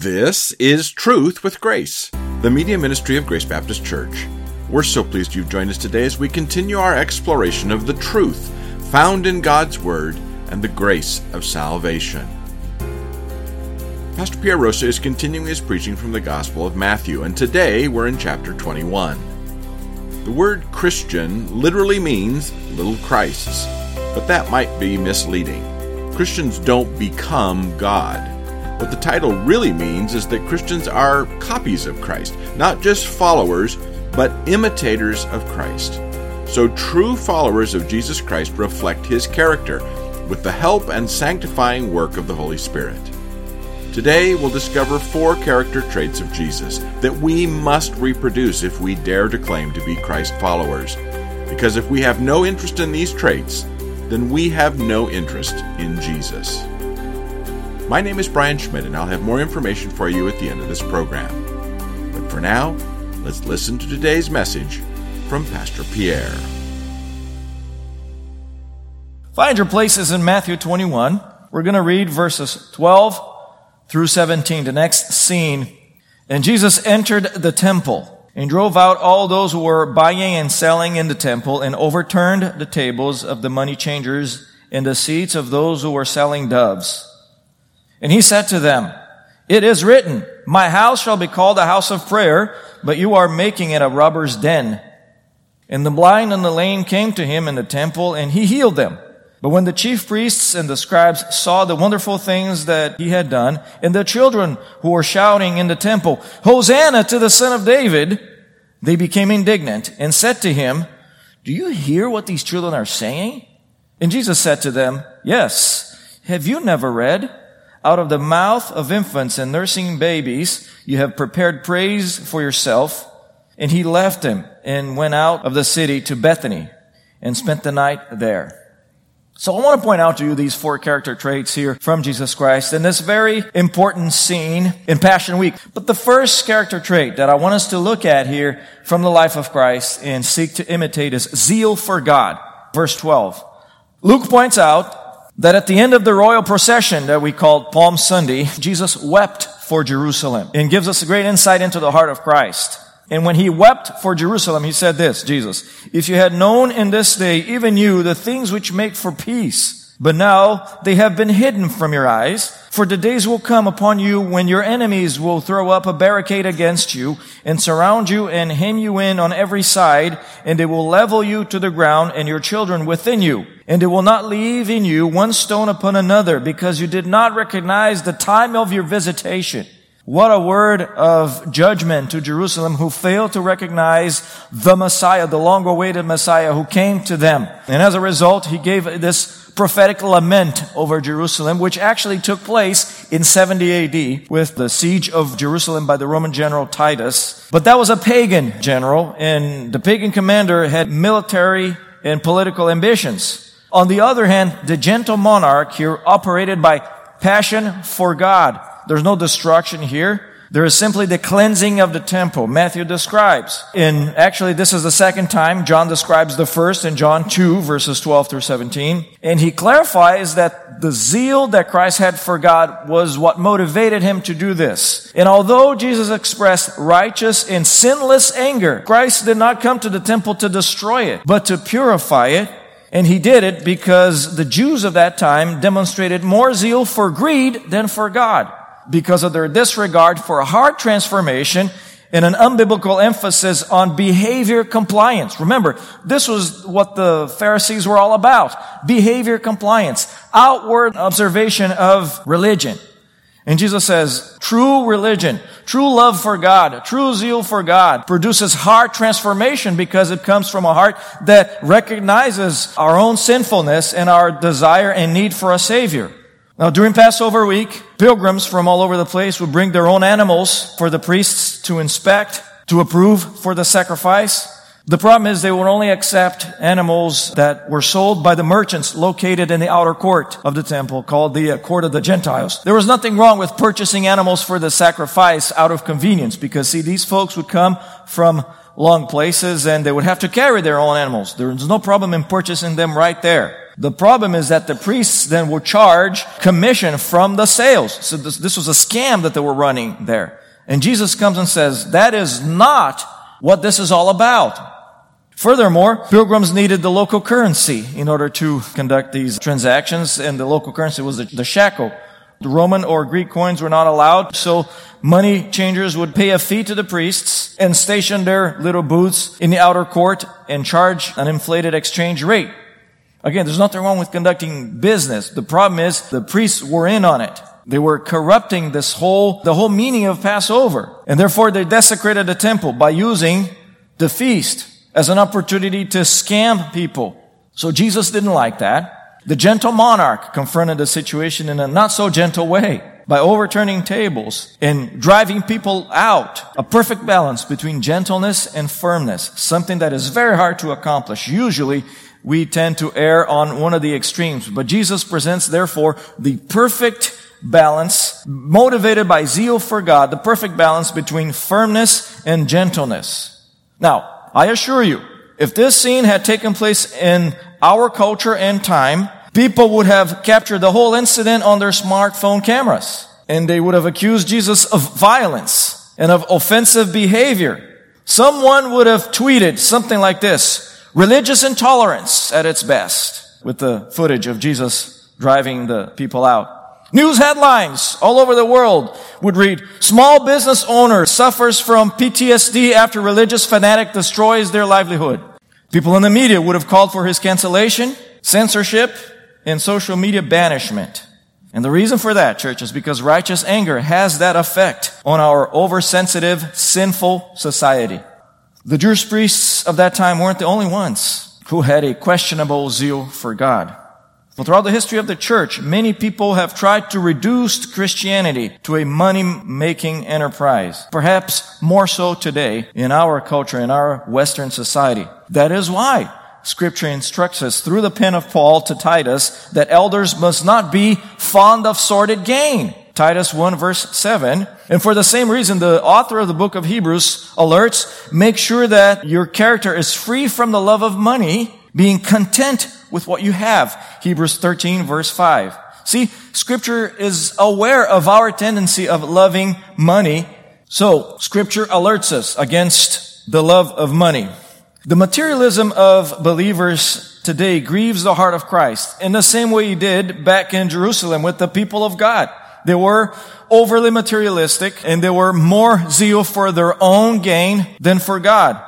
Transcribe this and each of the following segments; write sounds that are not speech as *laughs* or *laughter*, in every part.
This is Truth with Grace, the media ministry of Grace Baptist Church. We're so pleased you've joined us today as we continue our exploration of the truth found in God's Word and the grace of salvation. Pastor Pierre Rosa is continuing his preaching from the Gospel of Matthew, and today we're in chapter 21. The word Christian literally means little Christs, but that might be misleading. Christians don't become God. What the title really means is that Christians are copies of Christ, not just followers, but imitators of Christ. So true followers of Jesus Christ reflect his character with the help and sanctifying work of the Holy Spirit. Today, we'll discover four character traits of Jesus that we must reproduce if we dare to claim to be Christ followers. Because if we have no interest in these traits, then we have no interest in Jesus. My name is Brian Schmidt, and I'll have more information for you at the end of this program. But for now, let's listen to today's message from Pastor Pierre. Find your places in Matthew 21. We're going to read verses 12 through 17, the next scene. And Jesus entered the temple and drove out all those who were buying and selling in the temple and overturned the tables of the money changers and the seats of those who were selling doves. And he said to them, It is written, My house shall be called a house of prayer, but you are making it a robber's den. And the blind and the lame came to him in the temple, and he healed them. But when the chief priests and the scribes saw the wonderful things that he had done, and the children who were shouting in the temple, Hosanna to the son of David, they became indignant and said to him, Do you hear what these children are saying? And Jesus said to them, Yes. Have you never read? Out of the mouth of infants and nursing babies, you have prepared praise for yourself. And he left him and went out of the city to Bethany and spent the night there. So I want to point out to you these four character traits here from Jesus Christ in this very important scene in Passion Week. But the first character trait that I want us to look at here from the life of Christ and seek to imitate is zeal for God. Verse 12. Luke points out that at the end of the royal procession that we called Palm Sunday, Jesus wept for Jerusalem and gives us a great insight into the heart of Christ. And when he wept for Jerusalem, he said this, Jesus, if you had known in this day, even you, the things which make for peace, but now they have been hidden from your eyes. For the days will come upon you when your enemies will throw up a barricade against you and surround you and hem you in on every side, and they will level you to the ground and your children within you. And they will not leave in you one stone upon another because you did not recognize the time of your visitation. What a word of judgment to Jerusalem who failed to recognize the Messiah, the long awaited Messiah who came to them. And as a result, he gave this prophetic lament over Jerusalem, which actually took place in 70 AD with the siege of Jerusalem by the Roman general Titus. But that was a pagan general, and the pagan commander had military and political ambitions. On the other hand, the gentle monarch here operated by passion for God. There's no destruction here. There is simply the cleansing of the temple. Matthew describes. In actually, this is the second time John describes the first in John 2 verses 12 through 17. And he clarifies that the zeal that Christ had for God was what motivated him to do this. And although Jesus expressed righteous and sinless anger, Christ did not come to the temple to destroy it, but to purify it and he did it because the Jews of that time demonstrated more zeal for greed than for God because of their disregard for a heart transformation and an unbiblical emphasis on behavior compliance. Remember, this was what the Pharisees were all about. Behavior compliance. Outward observation of religion. And Jesus says, true religion, true love for God, true zeal for God produces heart transformation because it comes from a heart that recognizes our own sinfulness and our desire and need for a Savior. Now, during Passover week, pilgrims from all over the place would bring their own animals for the priests to inspect, to approve for the sacrifice. The problem is they would only accept animals that were sold by the merchants located in the outer court of the temple called the uh, court of the Gentiles. There was nothing wrong with purchasing animals for the sacrifice out of convenience because see, these folks would come from long places and they would have to carry their own animals. There was no problem in purchasing them right there. The problem is that the priests then will charge commission from the sales. So this, this was a scam that they were running there. And Jesus comes and says, that is not what this is all about. Furthermore, pilgrims needed the local currency in order to conduct these transactions, and the local currency was the, the. The Roman or Greek coins were not allowed, so money changers would pay a fee to the priests and station their little booths in the outer court and charge an inflated exchange rate. Again, there's nothing wrong with conducting business. The problem is the priests were in on it. They were corrupting this whole, the whole meaning of Passover. And therefore they desecrated the temple by using the feast as an opportunity to scam people. So Jesus didn't like that. The gentle monarch confronted the situation in a not so gentle way by overturning tables and driving people out. A perfect balance between gentleness and firmness, something that is very hard to accomplish. Usually we tend to err on one of the extremes. But Jesus presents, therefore, the perfect balance, motivated by zeal for God, the perfect balance between firmness and gentleness. Now, I assure you, if this scene had taken place in our culture and time, people would have captured the whole incident on their smartphone cameras. And they would have accused Jesus of violence and of offensive behavior. Someone would have tweeted something like this, Religious intolerance at its best with the footage of Jesus driving the people out. News headlines all over the world would read, small business owner suffers from PTSD after religious fanatic destroys their livelihood. People in the media would have called for his cancellation, censorship, and social media banishment. And the reason for that, church, is because righteous anger has that effect on our oversensitive, sinful society. The Jewish priests of that time weren't the only ones who had a questionable zeal for God. Well, throughout the history of the church, many people have tried to reduce Christianity to a money-making enterprise. Perhaps more so today in our culture, in our Western society. That is why Scripture instructs us through the pen of Paul to Titus that elders must not be fond of sordid gain. Titus 1 verse 7. And for the same reason, the author of the book of Hebrews alerts, make sure that your character is free from the love of money, being content with what you have. Hebrews 13 verse 5. See, scripture is aware of our tendency of loving money. So, scripture alerts us against the love of money. The materialism of believers today grieves the heart of Christ in the same way he did back in Jerusalem with the people of God. They were overly materialistic and they were more zeal for their own gain than for God.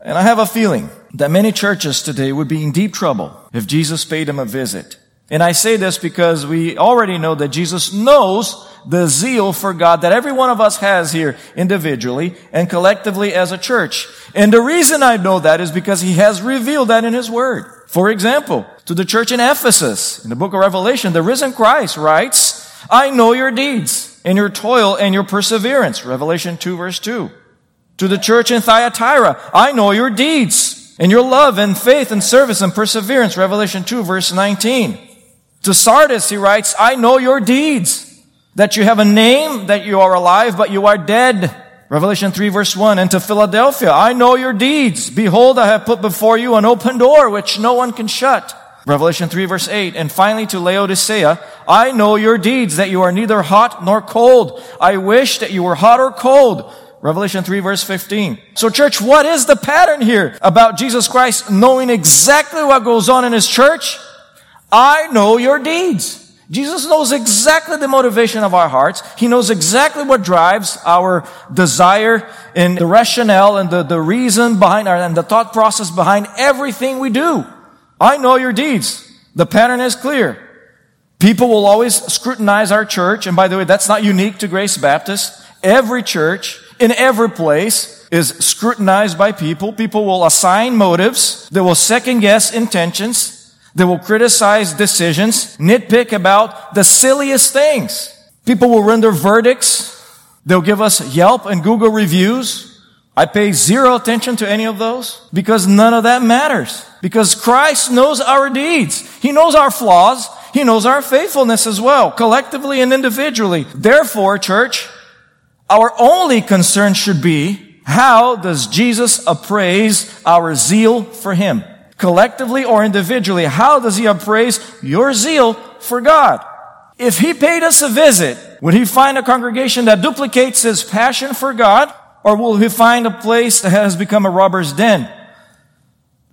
And I have a feeling that many churches today would be in deep trouble if Jesus paid them a visit. And I say this because we already know that Jesus knows the zeal for God that every one of us has here individually and collectively as a church. And the reason I know that is because he has revealed that in his word. For example, to the church in Ephesus, in the book of Revelation, the risen Christ writes, I know your deeds and your toil and your perseverance. Revelation 2 verse 2. To the church in Thyatira, I know your deeds and your love and faith and service and perseverance. Revelation 2 verse 19. To Sardis, he writes, I know your deeds. That you have a name, that you are alive, but you are dead. Revelation 3 verse 1. And to Philadelphia, I know your deeds. Behold, I have put before you an open door which no one can shut. Revelation 3 verse 8. And finally to Laodicea, I know your deeds, that you are neither hot nor cold. I wish that you were hot or cold. Revelation 3 verse 15. So church, what is the pattern here about Jesus Christ knowing exactly what goes on in his church? I know your deeds. Jesus knows exactly the motivation of our hearts. He knows exactly what drives our desire and the rationale and the, the reason behind our, and the thought process behind everything we do. I know your deeds. The pattern is clear. People will always scrutinize our church. And by the way, that's not unique to Grace Baptist. Every church in every place is scrutinized by people. People will assign motives. They will second guess intentions. They will criticize decisions, nitpick about the silliest things. People will render verdicts. They'll give us Yelp and Google reviews. I pay zero attention to any of those because none of that matters. Because Christ knows our deeds. He knows our flaws. He knows our faithfulness as well, collectively and individually. Therefore, church, our only concern should be, how does Jesus appraise our zeal for Him? collectively or individually, how does he appraise your zeal for God? If he paid us a visit, would he find a congregation that duplicates his passion for God? Or will he find a place that has become a robber's den?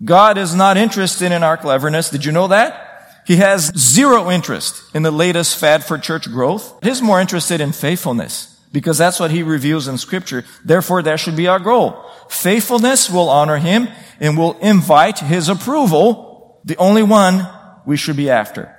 God is not interested in our cleverness. Did you know that? He has zero interest in the latest fad for church growth. He's more interested in faithfulness because that's what he reveals in scripture. Therefore, that should be our goal. Faithfulness will honor him and will invite his approval, the only one we should be after.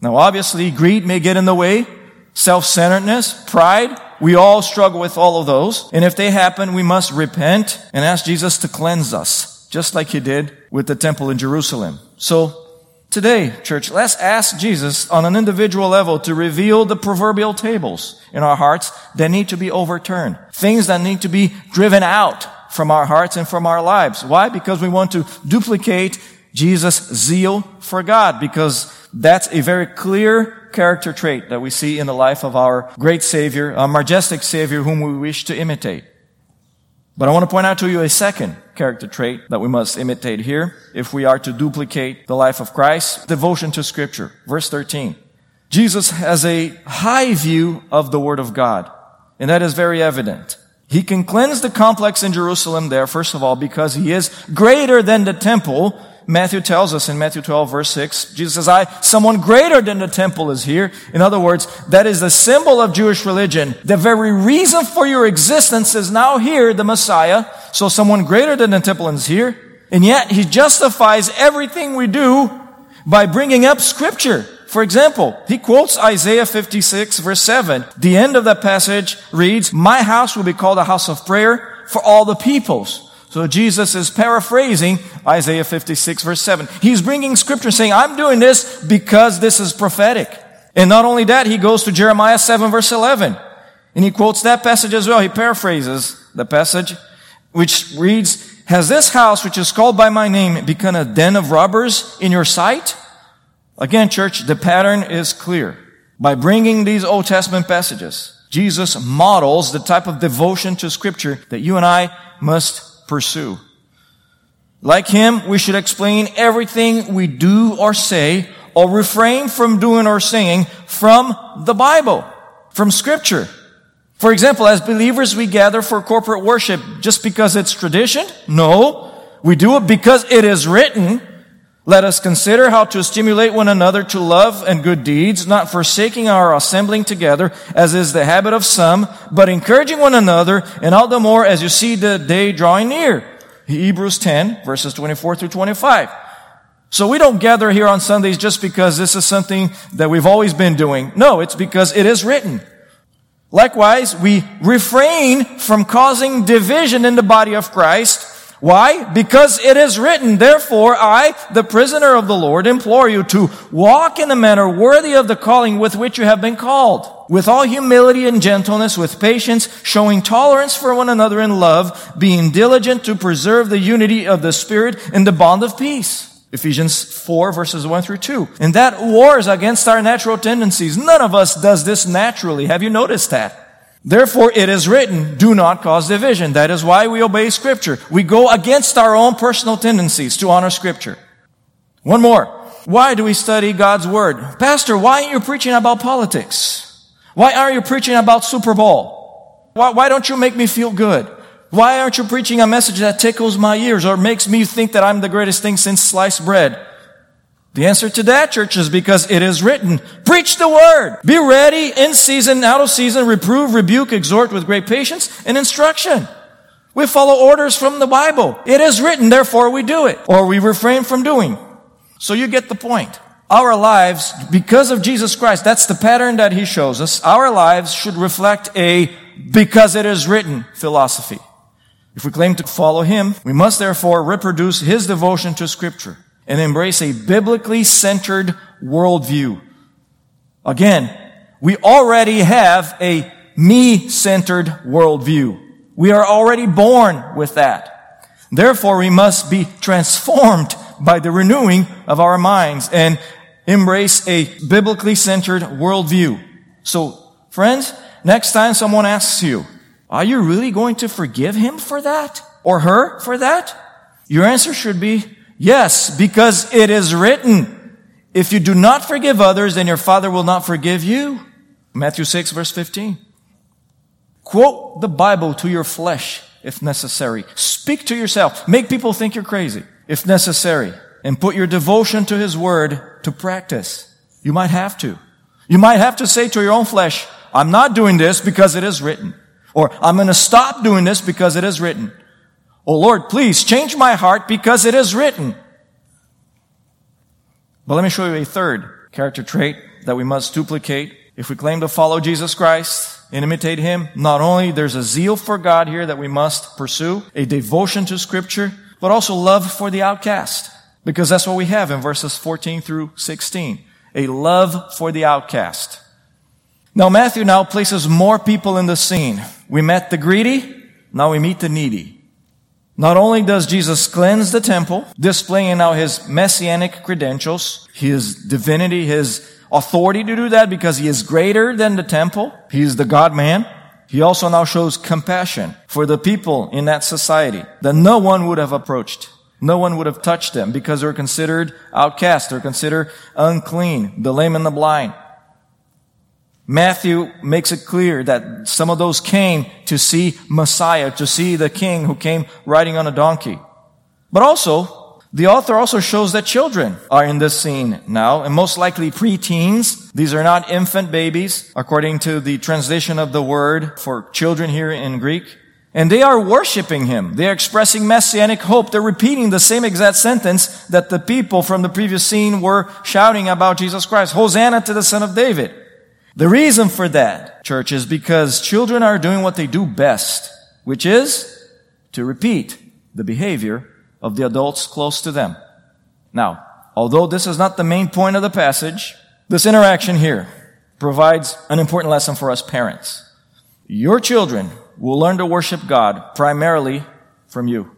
Now, obviously, greed may get in the way, self-centeredness, pride. We all struggle with all of those. And if they happen, we must repent and ask Jesus to cleanse us, just like he did with the temple in Jerusalem. So, Today, church, let's ask Jesus on an individual level to reveal the proverbial tables in our hearts that need to be overturned. Things that need to be driven out from our hearts and from our lives. Why? Because we want to duplicate Jesus' zeal for God, because that's a very clear character trait that we see in the life of our great Savior, our majestic Savior whom we wish to imitate. But I want to point out to you a second character trait that we must imitate here if we are to duplicate the life of Christ. Devotion to scripture. Verse 13. Jesus has a high view of the Word of God. And that is very evident. He can cleanse the complex in Jerusalem there, first of all, because he is greater than the temple Matthew tells us in Matthew 12 verse 6, Jesus says, I, someone greater than the temple is here. In other words, that is the symbol of Jewish religion. The very reason for your existence is now here, the Messiah. So someone greater than the temple is here. And yet he justifies everything we do by bringing up scripture. For example, he quotes Isaiah 56 verse 7. The end of that passage reads, My house will be called a house of prayer for all the peoples. So Jesus is paraphrasing Isaiah 56 verse 7. He's bringing scripture saying, I'm doing this because this is prophetic. And not only that, he goes to Jeremiah 7 verse 11. And he quotes that passage as well. He paraphrases the passage, which reads, Has this house, which is called by my name, become a den of robbers in your sight? Again, church, the pattern is clear. By bringing these Old Testament passages, Jesus models the type of devotion to scripture that you and I must pursue. Like him, we should explain everything we do or say or refrain from doing or saying from the Bible, from scripture. For example, as believers, we gather for corporate worship just because it's tradition? No. We do it because it is written. Let us consider how to stimulate one another to love and good deeds, not forsaking our assembling together, as is the habit of some, but encouraging one another, and all the more as you see the day drawing near. Hebrews 10, verses 24 through 25. So we don't gather here on Sundays just because this is something that we've always been doing. No, it's because it is written. Likewise, we refrain from causing division in the body of Christ, why? Because it is written, therefore I, the prisoner of the Lord, implore you to walk in a manner worthy of the calling with which you have been called, with all humility and gentleness, with patience, showing tolerance for one another in love, being diligent to preserve the unity of the Spirit in the bond of peace. Ephesians 4 verses 1 through 2. And that wars against our natural tendencies. None of us does this naturally. Have you noticed that? Therefore, it is written, do not cause division. That is why we obey scripture. We go against our own personal tendencies to honor scripture. One more. Why do we study God's word? Pastor, why aren't you preaching about politics? Why aren't you preaching about Super Bowl? Why, why don't you make me feel good? Why aren't you preaching a message that tickles my ears or makes me think that I'm the greatest thing since sliced bread? The answer to that, church, is because it is written, preach the word. Be ready in season, out of season, reprove, rebuke, exhort with great patience and instruction. We follow orders from the Bible. It is written, therefore we do it. Or we refrain from doing. So you get the point. Our lives, because of Jesus Christ, that's the pattern that he shows us. Our lives should reflect a because it is written philosophy. If we claim to follow him, we must therefore reproduce his devotion to scripture and embrace a biblically centered worldview. Again, we already have a me-centered worldview. We are already born with that. Therefore, we must be transformed by the renewing of our minds and embrace a biblically centered worldview. So, friends, next time someone asks you, are you really going to forgive him for that? Or her for that? Your answer should be, Yes, because it is written, if you do not forgive others, then your Father will not forgive you. Matthew 6 verse 15. Quote the Bible to your flesh if necessary. Speak to yourself. Make people think you're crazy if necessary. And put your devotion to His Word to practice. You might have to. You might have to say to your own flesh, I'm not doing this because it is written. Or I'm going to stop doing this because it is written. Oh Lord, please change my heart because it is written. But let me show you a third character trait that we must duplicate if we claim to follow Jesus Christ and imitate Him. Not only there's a zeal for God here that we must pursue, a devotion to Scripture, but also love for the outcast. Because that's what we have in verses 14 through 16. A love for the outcast. Now Matthew now places more people in the scene. We met the greedy, now we meet the needy. Not only does Jesus cleanse the temple, displaying now his messianic credentials, his divinity, his authority to do that because he is greater than the temple. He is the God man. He also now shows compassion for the people in that society that no one would have approached. No one would have touched them because they're considered outcast. They're considered unclean, the lame and the blind. Matthew makes it clear that some of those came to see Messiah, to see the king who came riding on a donkey. But also, the author also shows that children are in this scene now, and most likely preteens. These are not infant babies, according to the translation of the word for children here in Greek. And they are worshiping him. They are expressing messianic hope. They're repeating the same exact sentence that the people from the previous scene were shouting about Jesus Christ. Hosanna to the son of David. The reason for that, church, is because children are doing what they do best, which is to repeat the behavior of the adults close to them. Now, although this is not the main point of the passage, this interaction here provides an important lesson for us parents. Your children will learn to worship God primarily from you.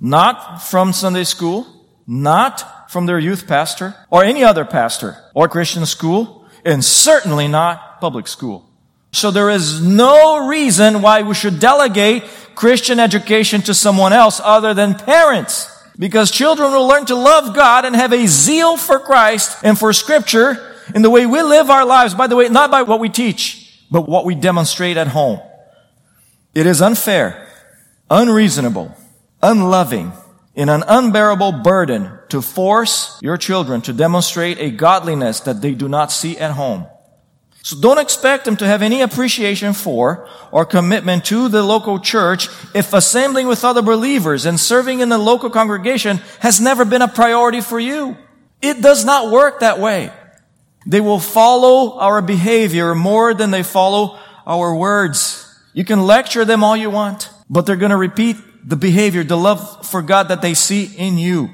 Not from Sunday school, not from their youth pastor, or any other pastor, or Christian school, and certainly not public school. So there is no reason why we should delegate Christian education to someone else other than parents. Because children will learn to love God and have a zeal for Christ and for scripture in the way we live our lives. By the way, not by what we teach, but what we demonstrate at home. It is unfair, unreasonable, unloving, and an unbearable burden to force your children to demonstrate a godliness that they do not see at home. So don't expect them to have any appreciation for or commitment to the local church if assembling with other believers and serving in the local congregation has never been a priority for you. It does not work that way. They will follow our behavior more than they follow our words. You can lecture them all you want, but they're going to repeat the behavior, the love for God that they see in you.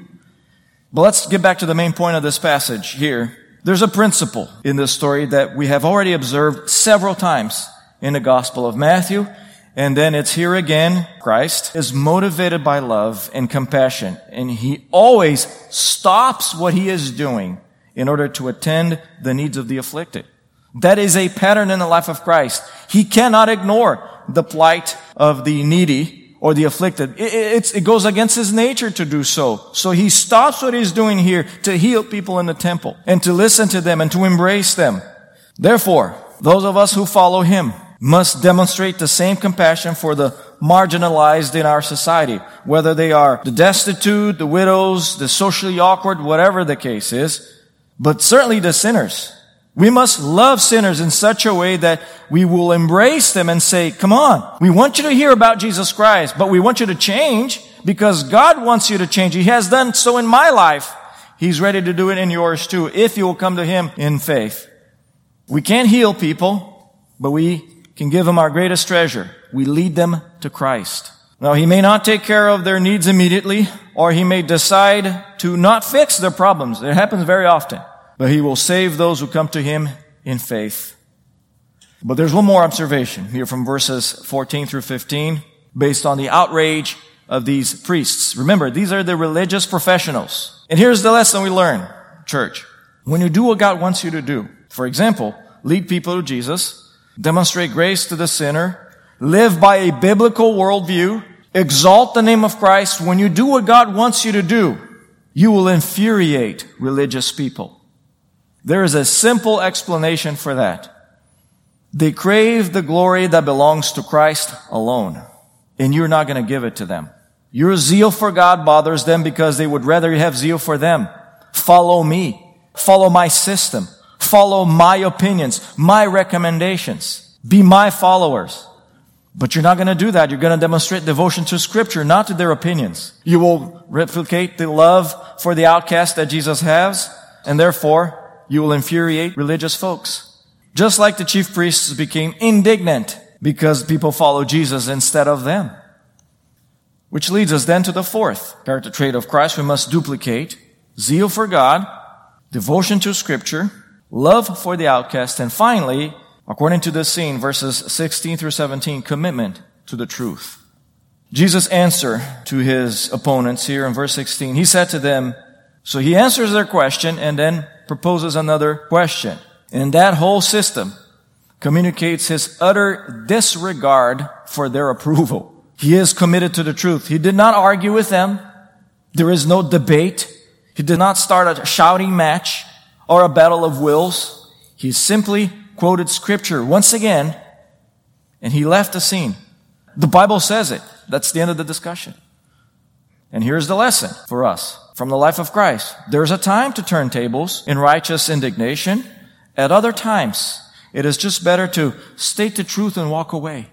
But let's get back to the main point of this passage here. There's a principle in this story that we have already observed several times in the Gospel of Matthew. And then it's here again. Christ is motivated by love and compassion. And he always stops what he is doing in order to attend the needs of the afflicted. That is a pattern in the life of Christ. He cannot ignore the plight of the needy or the afflicted. It, it, goes against his nature to do so. So he stops what he's doing here to heal people in the temple and to listen to them and to embrace them. Therefore, those of us who follow him must demonstrate the same compassion for the marginalized in our society, whether they are the destitute, the widows, the socially awkward, whatever the case is, but certainly the sinners. We must love sinners in such a way that we will embrace them and say, come on, we want you to hear about Jesus Christ, but we want you to change because God wants you to change. He has done so in my life. He's ready to do it in yours too, if you will come to Him in faith. We can't heal people, but we can give them our greatest treasure. We lead them to Christ. Now, He may not take care of their needs immediately, or He may decide to not fix their problems. It happens very often but he will save those who come to him in faith. But there's one more observation here from verses 14 through 15 based on the outrage of these priests. Remember, these are the religious professionals. And here's the lesson we learn, church. When you do what God wants you to do, for example, lead people to Jesus, demonstrate grace to the sinner, live by a biblical worldview, exalt the name of Christ, when you do what God wants you to do, you will infuriate religious people. There is a simple explanation for that. They crave the glory that belongs to Christ alone, and you're not going to give it to them. Your zeal for God bothers them because they would rather have zeal for them. Follow me. Follow my system. Follow my opinions, my recommendations. Be my followers. But you're not going to do that. You're going to demonstrate devotion to scripture, not to their opinions. You will replicate the love for the outcast that Jesus has, and therefore you will infuriate religious folks. Just like the chief priests became indignant because people follow Jesus instead of them. Which leads us then to the fourth character trait of Christ we must duplicate. Zeal for God, devotion to scripture, love for the outcast, and finally, according to this scene, verses 16 through 17, commitment to the truth. Jesus' answer to his opponents here in verse 16, he said to them, so he answers their question and then proposes another question. And that whole system communicates his utter disregard for their approval. He is committed to the truth. He did not argue with them. There is no debate. He did not start a shouting match or a battle of wills. He simply quoted scripture once again and he left the scene. The Bible says it. That's the end of the discussion. And here's the lesson for us from the life of Christ. There's a time to turn tables in righteous indignation. At other times, it is just better to state the truth and walk away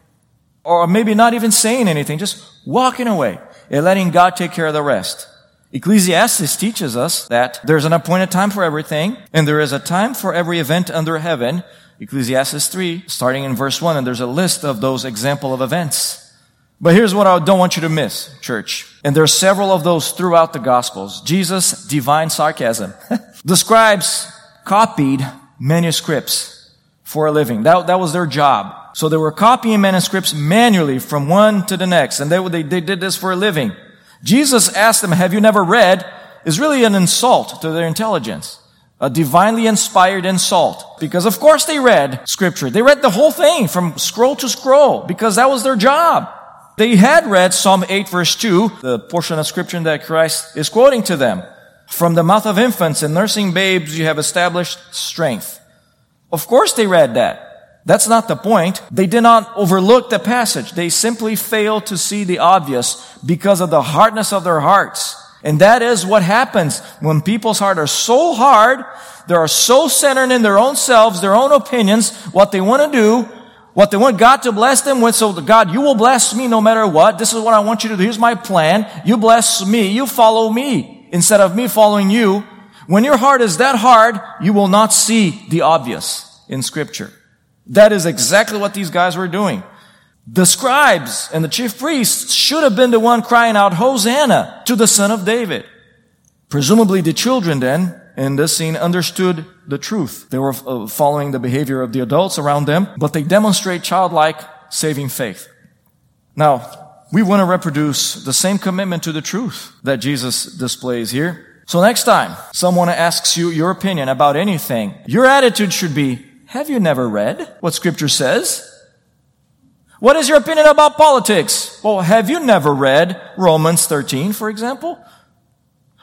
or maybe not even saying anything, just walking away and letting God take care of the rest. Ecclesiastes teaches us that there's an appointed time for everything, and there is a time for every event under heaven. Ecclesiastes 3, starting in verse 1, and there's a list of those example of events. But here's what I don't want you to miss, church. And there are several of those throughout the Gospels. Jesus' divine sarcasm. *laughs* the scribes copied manuscripts for a living. That, that was their job. So they were copying manuscripts manually from one to the next, and they, they, they did this for a living. Jesus asked them, have you never read? is really an insult to their intelligence. A divinely inspired insult. Because of course they read scripture. They read the whole thing from scroll to scroll because that was their job. They had read Psalm 8 verse 2, the portion of scripture that Christ is quoting to them. From the mouth of infants and nursing babes you have established strength. Of course they read that. That's not the point. They did not overlook the passage. They simply failed to see the obvious because of the hardness of their hearts. And that is what happens when people's hearts are so hard, they are so centered in their own selves, their own opinions, what they want to do, what they want God to bless them with. So God, you will bless me no matter what. This is what I want you to do. Here's my plan. You bless me. You follow me instead of me following you. When your heart is that hard, you will not see the obvious in scripture. That is exactly what these guys were doing. The scribes and the chief priests should have been the one crying out, Hosanna to the son of David. Presumably the children then, in this scene, understood the truth. They were uh, following the behavior of the adults around them, but they demonstrate childlike saving faith. Now, we want to reproduce the same commitment to the truth that Jesus displays here. So next time someone asks you your opinion about anything, your attitude should be, have you never read what scripture says? What is your opinion about politics? Well, have you never read Romans 13, for example?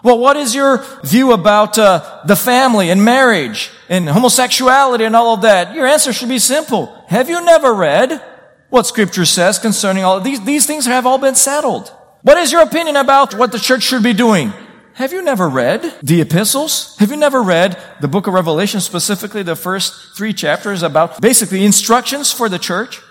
Well, what is your view about uh, the family and marriage and homosexuality and all of that? Your answer should be simple. Have you never read what scripture says concerning all these? These things have all been settled. What is your opinion about what the church should be doing? have you never read the epistles? Have you never read the book of Revelation, specifically the first three chapters about basically instructions for the church?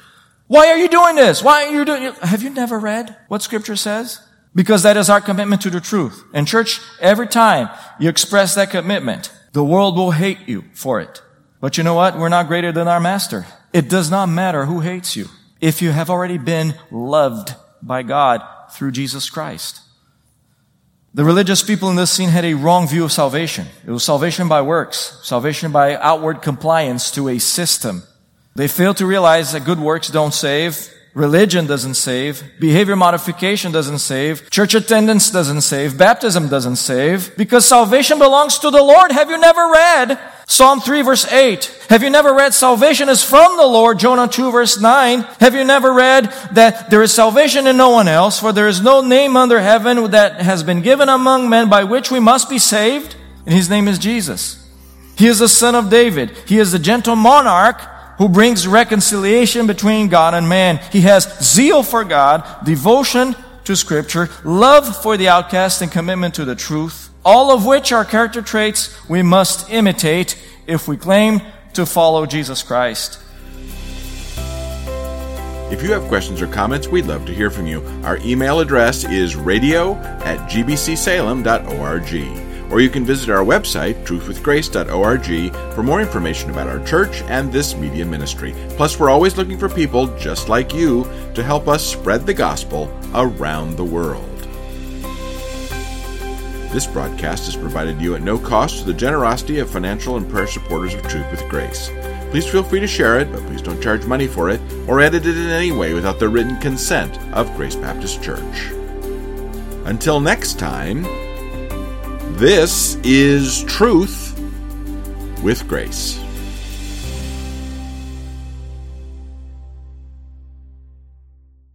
Why are you doing this? Why are you doing? Have you never read what scripture says? Because that is our commitment to the truth. And church, every time you express that commitment, the world will hate you for it. But you know what? We're not greater than our master. It does not matter who hates you if you have already been loved by God through Jesus Christ. The religious people in this scene had a wrong view of salvation. It was salvation by works, salvation by outward compliance to a system. They failed to realize that good works don't save, religion doesn't save, behavior modification doesn't save, church attendance doesn't save, baptism doesn't save, because salvation belongs to the Lord. Have you never read Psalm 3 verse 8. Have you never read salvation is from the Lord? Jonah 2 verse 9. Have you never read that there is salvation in no one else, for there is no name under heaven that has been given among men by which we must be saved? And his name is Jesus. He is the son of David. He is the gentle monarch who brings reconciliation between God and man. He has zeal for God, devotion to scripture, love for the outcast, and commitment to the truth, all of which are character traits we must imitate if we claim to follow Jesus Christ. If you have questions or comments, we'd love to hear from you. Our email address is radio at gbcsalem.org or you can visit our website, truthwithgrace.org, for more information about our church and this media ministry. Plus, we're always looking for people just like you to help us spread the gospel around the world. This broadcast is provided to you at no cost to the generosity of financial and prayer supporters of Truth with Grace. Please feel free to share it, but please don't charge money for it or edit it in any way without the written consent of Grace Baptist Church. Until next time, this is Truth with Grace.